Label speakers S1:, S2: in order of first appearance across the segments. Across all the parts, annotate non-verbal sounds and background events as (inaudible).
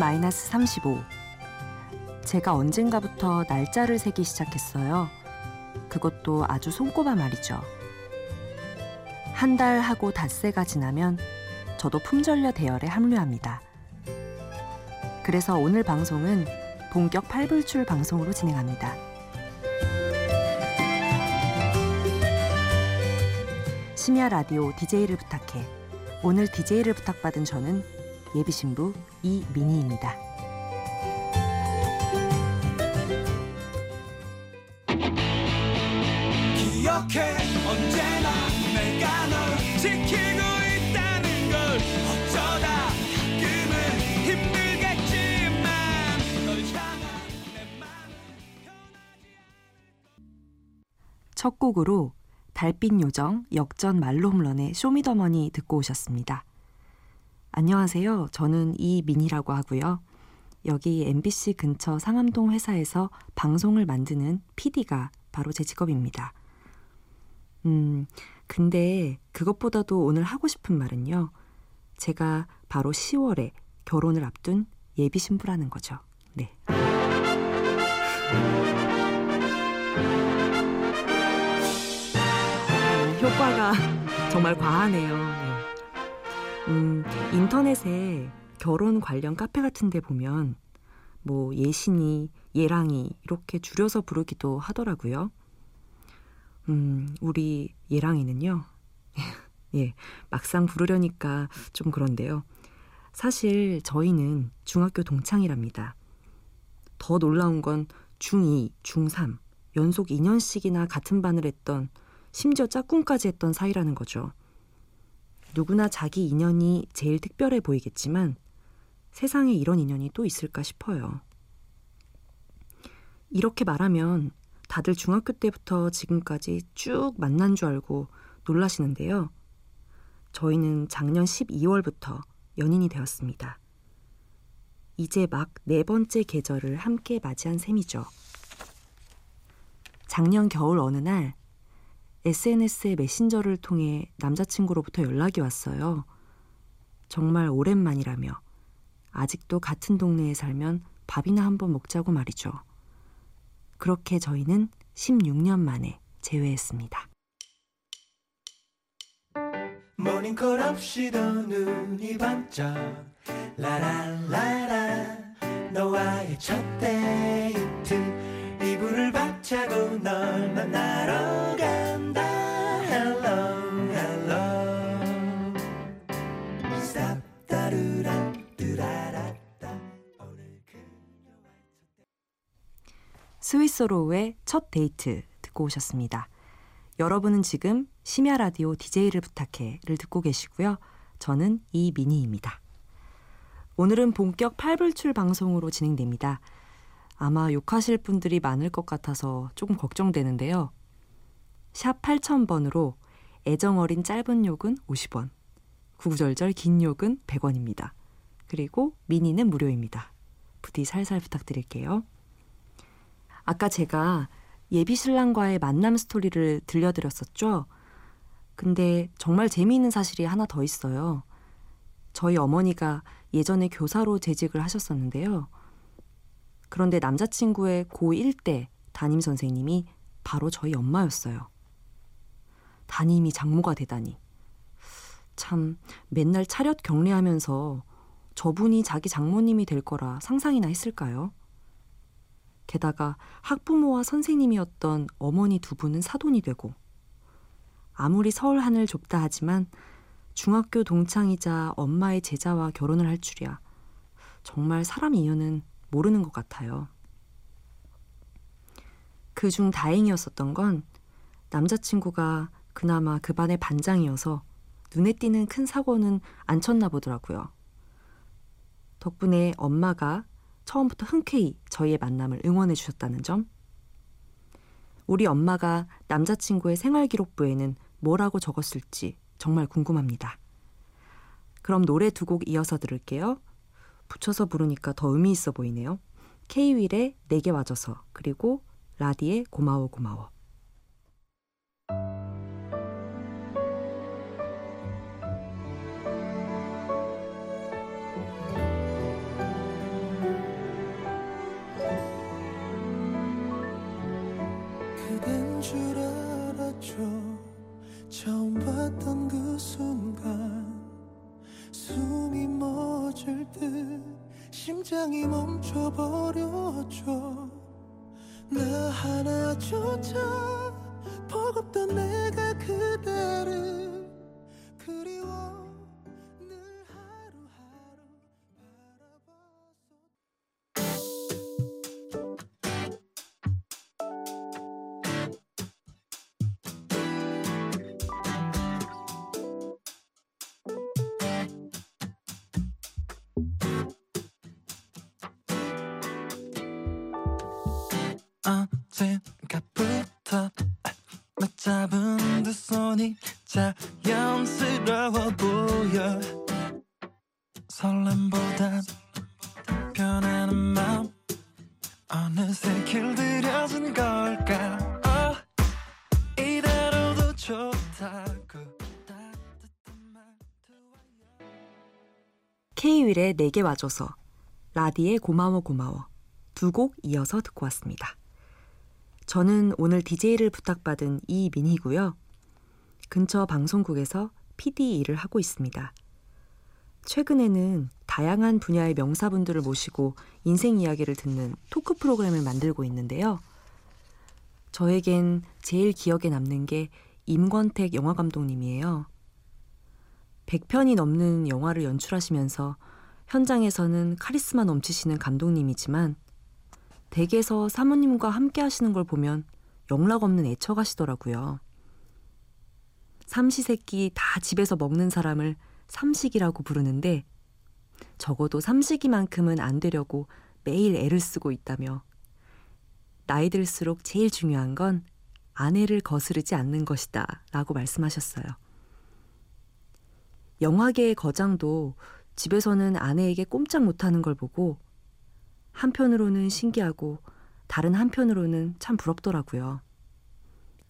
S1: D-35 제가 언젠가부터 날짜를 세기 시작했어요. 그것도 아주 손꼽아 말이죠. 한 달 하고 닷새가 지나면 저도 품절녀 대열에 합류합니다. 그래서 오늘 방송은 본격 8불출 방송으로 진행합니다. 심야 라디오 DJ를 부탁해. 오늘 DJ를 부탁받은 저는 예비신부 이민희입니다. 기억해 언제나 내가 널 지키고 있다는 걸 어쩌다 가끔은 힘들겠지만 널 향한 내 마음은 첫 곡으로 달빛 요정 역전 말로 홈런의 쇼미더머니 듣고 오셨습니다. 안녕하세요. 저는 이민이라고 하고요. 여기 MBC 근처 상암동 회사에서 방송을 만드는 PD가 바로 제 직업입니다. 음, 근데 그것보다도 오늘 하고 싶은 말은요. 제가 바로 10월에 결혼을 앞둔 예비 신부라는 거죠. 네. 효과가 정말 과하네요. 네. 음, 인터넷에 결혼 관련 카페 같은 데 보면 뭐 예신이, 예랑이 이렇게 줄여서 부르기도 하더라고요. 음, 우리 예랑이는요. (laughs) 예, 막상 부르려니까 좀 그런데요. 사실 저희는 중학교 동창이랍니다. 더 놀라운 건 중2, 중3, 연속 2년씩이나 같은 반을 했던 심지어 짝꿍까지 했던 사이라는 거죠. 누구나 자기 인연이 제일 특별해 보이겠지만 세상에 이런 인연이 또 있을까 싶어요. 이렇게 말하면 다들 중학교 때부터 지금까지 쭉 만난 줄 알고 놀라시는데요. 저희는 작년 12월부터 연인이 되었습니다. 이제 막 네 번째 계절을 함께 맞이한 셈이죠. 작년 겨울 어느 날 SNS의 메신저를 통해 남자친구로부터 연락이 왔어요. 정말 오랜만이라며 아직도 같은 동네에 살면 밥이나 한번 먹자고 말이죠. 그렇게 저희는 16년 만에 재회했습니다. 모닝콜 없이도 눈이 번쩍 라라라라 너와의 첫 데이트 이불을 박차고 널 만나러 간 스위스로우의 첫 데이트 듣고 오셨습니다. 여러분은 지금 심야 라디오 DJ를 부탁해를 듣고 계시고요. 저는 이민희입니다. 오늘은 본격 8불출 방송으로 진행됩니다. 아마 욕하실 분들이 많을 것 같아서 조금 걱정되는데요. 샵 8000번으로 애정 어린 짧은 욕은 50원, 구구절절 긴 욕은 100원입니다. 그리고 미니는 무료입니다. 부디 살살 부탁드릴게요. 아까 제가 예비 신랑과의 만남 스토리를 들려드렸었죠. 근데 정말 재미있는 사실이 하나 더 있어요. 저희 어머니가 예전에 교사로 재직을 하셨었는데요. 그런데 남자친구의 고1 때 담임 선생님이 바로 저희 엄마였어요. 담임이 장모가 되다니. 참, 맨날 차렷 경례하면서 저분이 자기 장모님이 될 거라 상상이나 했을까요? 게다가 학부모와 선생님이었던 어머니 두 분은 사돈이 되고 아무리 서울 하늘 좁다 하지만 중학교 동창이자 엄마의 제자와 결혼을 할 줄이야. 정말 사람 인연은 모르는 것 같아요. 그 중 다행이었었던 건 남자친구가 그나마 그 반의 반장이어서 눈에 띄는 큰 사고는 안 쳤나 보더라고요. 덕분에 엄마가 처음부터 흔쾌히 저희의 만남을 응원해 주셨다는 점. 우리 엄마가 남자친구의 생활기록부에는 뭐라고 적었을지 정말 궁금합니다. 그럼 노래 두 곡 이어서 들을게요. 붙여서 부르니까 더 의미 있어 보이네요. K-윌의 내게 와줘서 그리고 라디의 고마워 고마워.
S2: 심장이 멈춰버렸죠. 나 하나조차 버겁던 내가 그대를 언젠가부터 맞잡은 두 손이 자연스러워 보여. 설렘보단 변하는 마음 어느새 길들여진 걸까? oh, 이대로도 좋다고
S1: K-윌의 내게 와줘서 라디의 고마워 고마워. 두 곡 이어서 듣고 왔습니다. 저는 오늘 DJ를 부탁받은 이민희고요. 근처 방송국에서 PD 일을 하고 있습니다. 최근에는 다양한 분야의 명사분들을 모시고 인생 이야기를 듣는 토크 프로그램을 만들고 있는데요. 저에겐 제일 기억에 남는 게 임권택 영화 감독님이에요. 100편이 넘는 영화를 연출하시면서 현장에서는 카리스마 넘치시는 감독님이지만 댁에서 사모님과 함께 하시는 걸 보면 영락 없는 애처가시더라고요. 삼시세끼 다 집에서 먹는 사람을 삼식이라고 부르는데 적어도 삼식이만큼은 안 되려고 매일 애를 쓰고 있다며 나이 들수록 제일 중요한 건 아내를 거스르지 않는 것이다 라고 말씀하셨어요. 영화계의 거장도 집에서는 아내에게 꼼짝 못하는 걸 보고 한편으로는 신기하고 다른 한편으로는 참 부럽더라고요.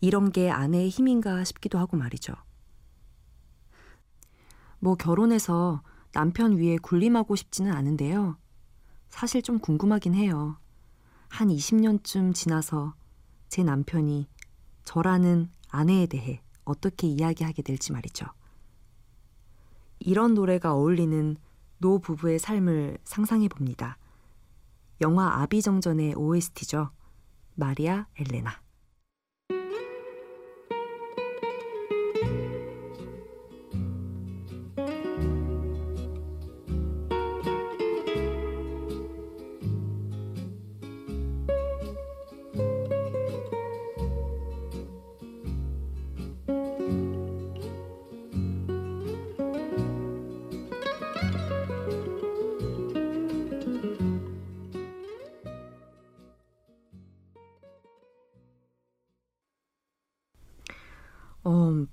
S1: 이런 게 아내의 힘인가 싶기도 하고 말이죠. 뭐 결혼해서 남편 위에 군림하고 싶지는 않은데요. 사실 좀 궁금하긴 해요. 한 20년쯤 지나서 제 남편이 저라는 아내에 대해 어떻게 이야기하게 될지 말이죠. 이런 노래가 어울리는 노 부부의 삶을 상상해 봅니다. 영화 아비정전의 OST죠. 마리아 엘레나.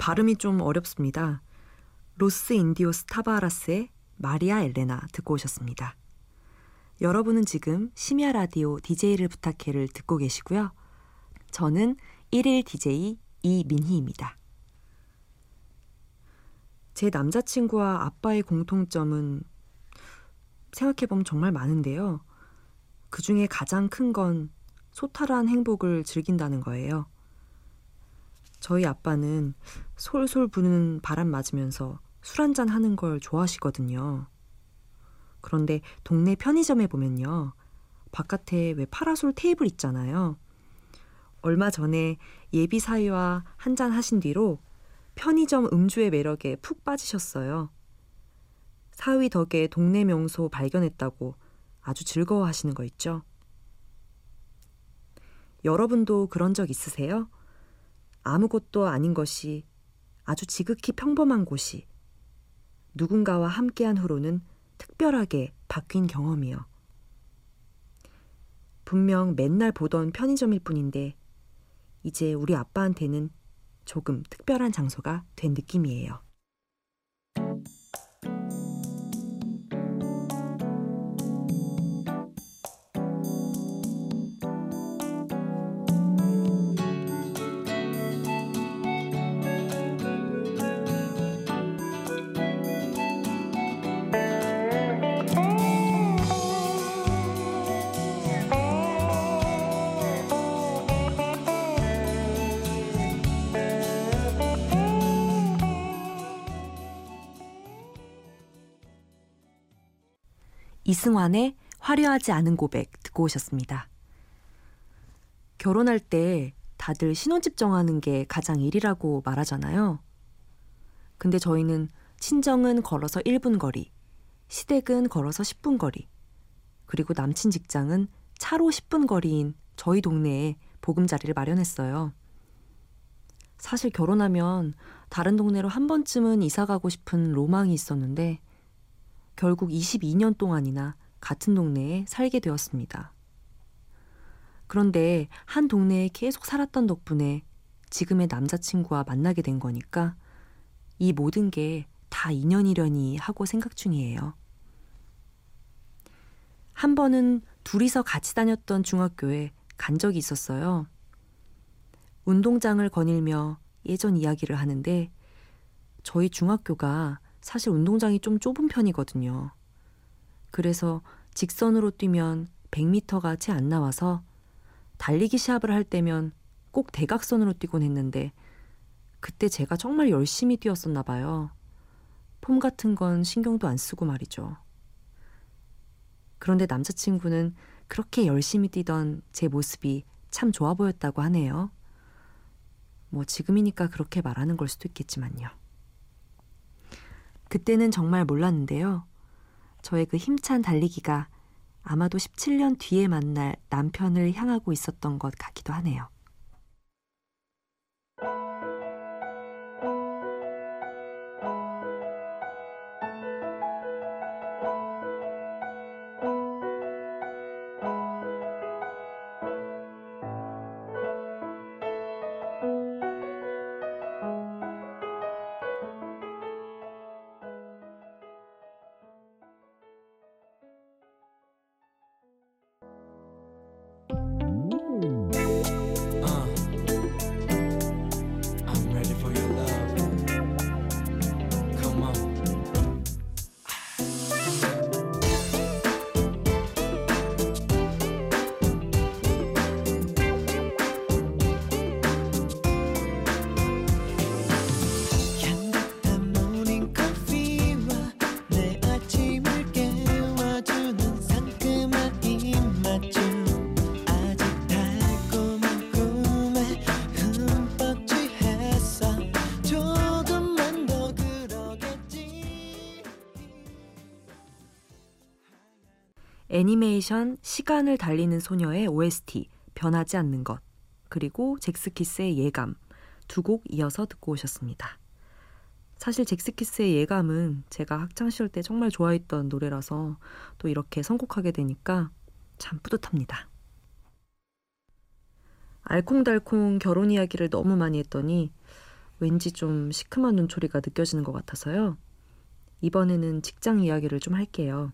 S1: 발음이 좀 어렵습니다. 로스 인디오스 타바하라스의 마리아 엘레나 듣고 오셨습니다. 여러분은 지금 심야 라디오 DJ를 부탁해를 듣고 계시고요. 저는 1일 DJ 이민희입니다. 제 남자친구와 아빠의 공통점은 생각해보면 정말 많은데요. 그 중에 가장 큰 건 소탈한 행복을 즐긴다는 거예요. 저희 아빠는 솔솔 부는 바람 맞으면서 술 한잔 하는 걸 좋아하시거든요. 그런데 동네 편의점에 보면요. 바깥에 왜 파라솔 테이블 있잖아요. 얼마 전에 예비 사위와 한잔 하신 뒤로 편의점 음주의 매력에 푹 빠지셨어요. 사위 덕에 동네 명소 발견했다고 아주 즐거워하시는 거 있죠? 여러분도 그런 적 있으세요? 아무것도 아닌 것이 아주 지극히 평범한 곳이 누군가와 함께한 후로는 특별하게 바뀐 경험이요. 분명 맨날 보던 편의점일 뿐인데 이제 우리 아빠한테는 조금 특별한 장소가 된 느낌이에요. 이승환의 화려하지 않은 고백 듣고 오셨습니다. 결혼할 때 다들 신혼집 정하는 게 가장 일이라고 말하잖아요. 근데 저희는 친정은 걸어서 1분 거리, 시댁은 걸어서 10분 거리, 그리고 남친 직장은 차로 10분 거리인 저희 동네에 보금자리를 마련했어요. 사실 결혼하면 다른 동네로 한 번쯤은 이사 가고 싶은 로망이 있었는데 결국 22년 동안이나 같은 동네에 살게 되었습니다. 그런데 한 동네에 계속 살았던 덕분에 지금의 남자친구와 만나게 된 거니까 이 모든 게 다 인연이려니 하고 생각 중이에요. 한 번은 둘이서 같이 다녔던 중학교에 간 적이 있었어요. 운동장을 거닐며 예전 이야기를 하는데 저희 중학교가 사실 운동장이 좀 좁은 편이거든요. 그래서 직선으로 뛰면 100m가 채 안 나와서 달리기 시합을 할 때면 꼭 대각선으로 뛰곤 했는데 그때 제가 정말 열심히 뛰었었나 봐요. 폼 같은 건 신경도 안 쓰고 말이죠. 그런데 남자친구는 그렇게 열심히 뛰던 제 모습이 참 좋아 보였다고 하네요. 뭐 지금이니까 그렇게 말하는 걸 수도 있겠지만요. 그때는 정말 몰랐는데요. 저의 그 힘찬 달리기가 아마도 17년 뒤에 만날 남편을 향하고 있었던 것 같기도 하네요. 애니메이션 시간을 달리는 소녀의 OST 변하지 않는 것 그리고 잭스키스의 예감 두 곡 이어서 듣고 오셨습니다. 사실 잭스키스의 예감은 제가 학창 시절 때 정말 좋아했던 노래라서 또 이렇게 선곡하게 되니까 참 뿌듯합니다. 알콩달콩 결혼 이야기를 너무 많이 했더니 왠지 좀 시큼한 눈초리가 느껴지는 것 같아서요. 이번에는 직장 이야기를 좀 할게요.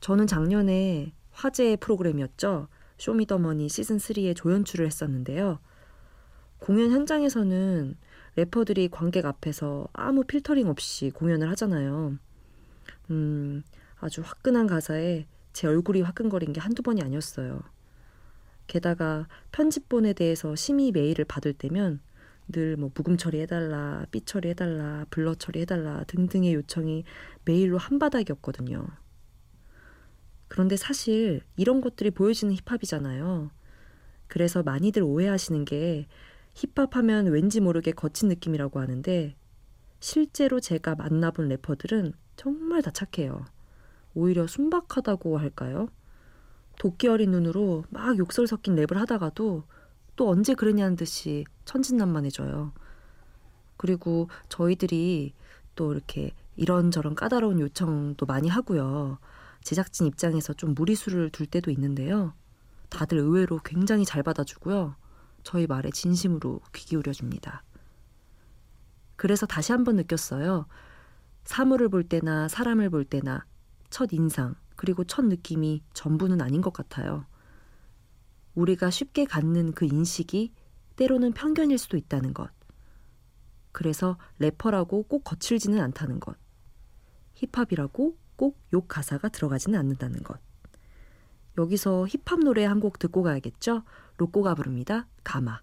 S1: 저는 작년에 화제의 프로그램이었죠. 쇼미더머니 시즌3에 조연출을 했었는데요. 공연 현장에서는 래퍼들이 관객 앞에서 아무 필터링 없이 공연을 하잖아요. 음, 아주 화끈한 가사에 제 얼굴이 화끈거린 게 한두 번이 아니었어요. 게다가 편집본에 대해서 심의 메일을 받을 때면 늘 뭐 묵음 처리해달라, 삐 처리해달라, 블러 처리해달라 등등의 요청이 메일로 한바닥이었거든요. 그런데 사실 이런 것들이 보여지는 힙합이잖아요. 그래서 많이들 오해하시는 게 힙합 하면 왠지 모르게 거친 느낌이라고 하는데 실제로 제가 만나본 래퍼들은 정말 다 착해요. 오히려 순박하다고 할까요? 도끼 어린 눈으로 막 욕설 섞인 랩을 하다가도 또 언제 그러냐는 듯이 천진난만해져요. 그리고 저희들이 또 이렇게 이런저런 까다로운 요청도 많이 하고요. 제작진 입장에서 좀 무리수를 둘 때도 있는데요. 다들 의외로 굉장히 잘 받아주고요. 저희 말에 진심으로 귀 기울여줍니다. 그래서 다시 한번 느꼈어요. 사물을 볼 때나 사람을 볼 때나 첫 인상, 그리고 첫 느낌이 전부는 아닌 것 같아요. 우리가 쉽게 갖는 그 인식이 때로는 편견일 수도 있다는 것. 그래서 래퍼라고 꼭 거칠지는 않다는 것. 힙합이라고 꼭 욕 가사가 들어가지는 않는다는 것. 여기서 힙합 노래 한 곡 듣고 가야겠죠? 로꼬가 부릅니다. 가마.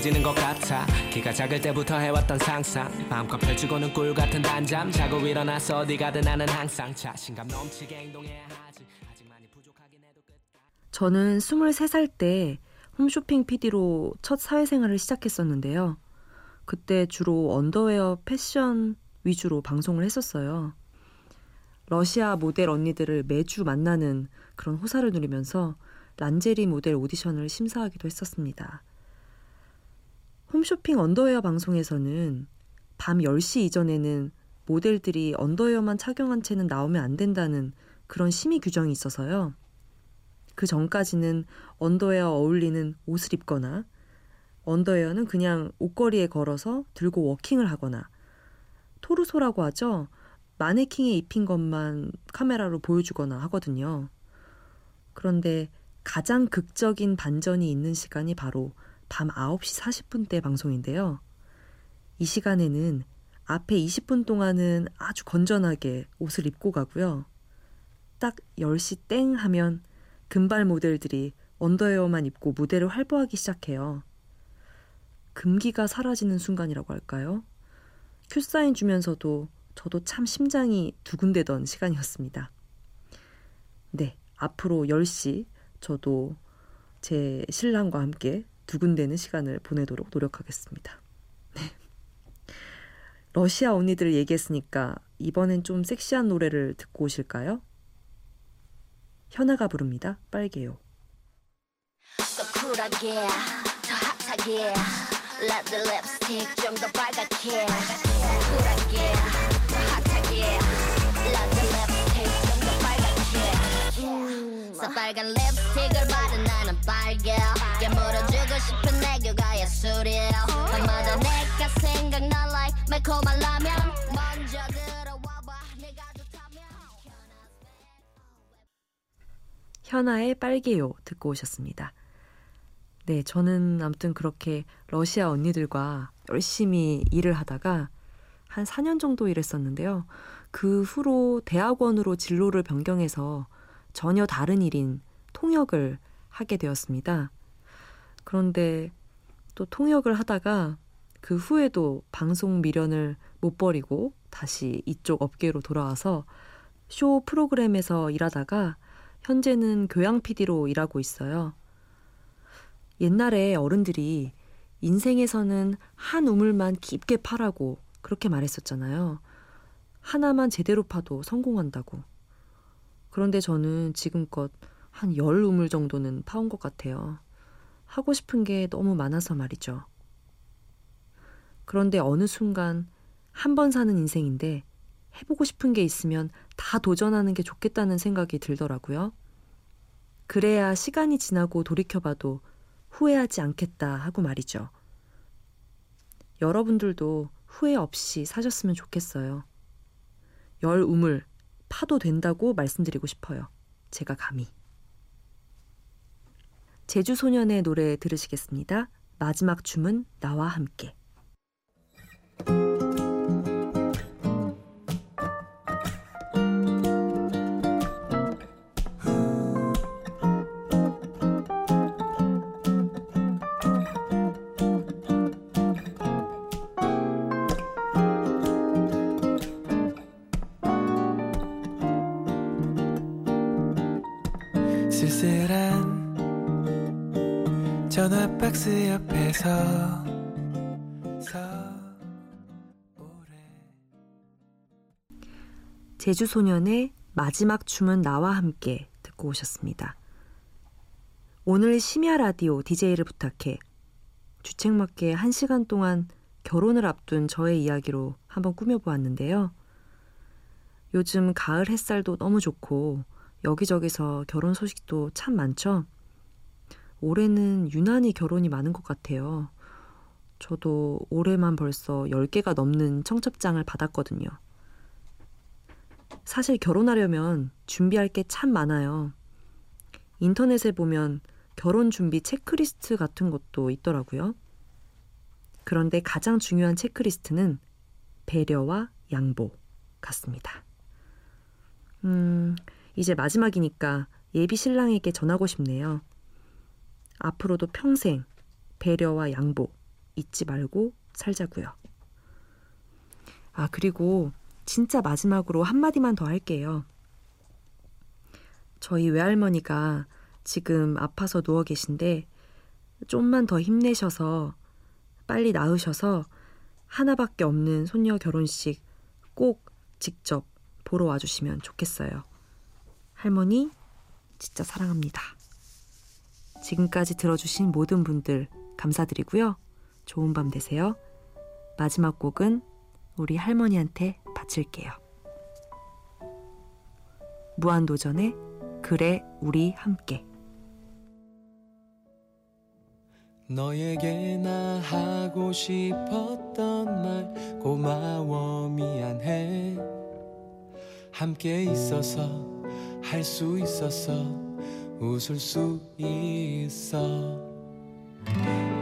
S3: 익숙해지는 것 같아 키가 작을 때부터 해왔던 상상 마음껏 펼치고는 꿀 같은 단잠 자고 일어나서 어디 가든 나는 항상 자신감 넘치게 행동해야 하지 아직 많이 부족하긴 해도 끝
S1: 저는 23살 때 홈쇼핑 PD로 첫 사회생활을 시작했었는데요. 그때 주로 언더웨어 패션 위주로 방송을 했었어요. 러시아 모델 언니들을 매주 만나는 그런 호사를 누리면서 란제리 모델 오디션을 심사하기도 했었습니다. 홈쇼핑 언더웨어 방송에서는 밤 10시 이전에는 모델들이 언더웨어만 착용한 채는 나오면 안 된다는 그런 심의 규정이 있어서요. 그 전까지는 언더웨어 어울리는 옷을 입거나 언더웨어는 그냥 옷걸이에 걸어서 들고 워킹을 하거나 토르소라고 하죠. 마네킹에 입힌 것만 카메라로 보여주거나 하거든요. 그런데 가장 극적인 반전이 있는 시간이 바로 밤 9시 40분 대 방송인데요. 이 시간에는 앞에 20분 동안은 아주 건전하게 옷을 입고 가고요. 딱 10시 땡 하면 금발 모델들이 언더웨어만 입고 무대를 활보하기 시작해요. 금기가 사라지는 순간이라고 할까요? 큐사인 주면서도 저도 참 심장이 두근대던 시간이었습니다. 네, 앞으로 10시 저도 제 신랑과 함께 두근대는 시간을 보내도록 노력하겠습니다. 네. 러시아 언니들을 얘기했으니까 이번엔 좀 섹시한 노래를 듣고 오실까요? 현아가 부릅니다. 빨개요.
S4: 더 쿨하게 더 핫하게 Let the lipstick 좀더 빨갛게 쿨하게 더 핫하게 음, 새빨간 립스틱을 바른 나는 빨개. 깨물어주고 싶은 애교가 예술이야 밤마다 내가 생각나 like 매콤한 라면 먼저 들어와봐. 내가 좋다면
S1: 현아의 빨개요 듣고 오셨습니다. 네, 저는 아무튼 그렇게 러시아 언니들과 열심히 일을 하다가 한 4년 정도 일했었는데요. 그 후로 대학원으로 진로를 변경해서 전혀 다른 일인 통역을 하게 되었습니다. 그런데 또 통역을 하다가 그 후에도 방송 미련을 못 버리고 다시 이쪽 업계로 돌아와서 쇼 프로그램에서 일하다가 현재는 교양 PD로 일하고 있어요. 옛날에 어른들이 인생에서는 한 우물만 깊게 파라고 그렇게 말했었잖아요. 하나만 제대로 파도 성공한다고. 그런데 저는 지금껏 한 열 우물 정도는 파온 것 같아요. 하고 싶은 게 너무 많아서 말이죠. 그런데 어느 순간 한 번 사는 인생인데 해보고 싶은 게 있으면 다 도전하는 게 좋겠다는 생각이 들더라고요. 그래야 시간이 지나고 돌이켜봐도 후회하지 않겠다 하고 말이죠. 여러분들도 후회 없이 사셨으면 좋겠어요. 열 우물 파도 된다고 말씀드리고 싶어요. 제가 감히. 제주 소년의 노래 들으시겠습니다. 마지막 춤은 나와 함께.
S2: 박스 옆에서
S1: 제주 소년의 마지막 춤은 나와 함께 듣고 오셨습니다. 오늘 심야 라디오 DJ를 부탁해 주책맞게 한 시간 동안 결혼을 앞둔 저의 이야기로 한번 꾸며보았는데요. 요즘 가을 햇살도 너무 좋고 여기저기서 결혼 소식도 참 많죠. 올해는 유난히 결혼이 많은 것 같아요. 저도 올해만 벌써 10개가 넘는 청첩장을 받았거든요. 사실 결혼하려면 준비할 게 참 많아요. 인터넷에 보면 결혼 준비 체크리스트 같은 것도 있더라고요. 그런데 가장 중요한 체크리스트는 배려와 양보 같습니다. 음, 이제 마지막이니까 예비 신랑에게 전하고 싶네요. 앞으로도 평생 배려와 양보 잊지 말고 살자고요. 아, 그리고 진짜 마지막으로 한마디만 더 할게요. 저희 외할머니가 지금 아파서 누워 계신데 좀만 더 힘내셔서 빨리 나으셔서 하나밖에 없는 손녀 결혼식 꼭 직접 보러 와주시면 좋겠어요. 할머니, 진짜 사랑합니다. 지금까지 들어주신 모든 분들 감사드리고요. 좋은 밤 되세요. 마지막 곡은 우리 할머니한테 바칠게요. 무한도전의 그래 우리 함께
S5: 너에게 나 하고 싶었던 말 고마워 미안해 함께 있어서 할 수 있어서 웃을 수 있어.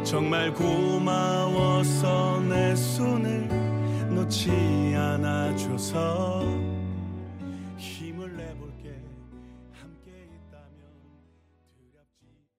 S5: 정말 고마워서 내 손을 놓지 않아줘서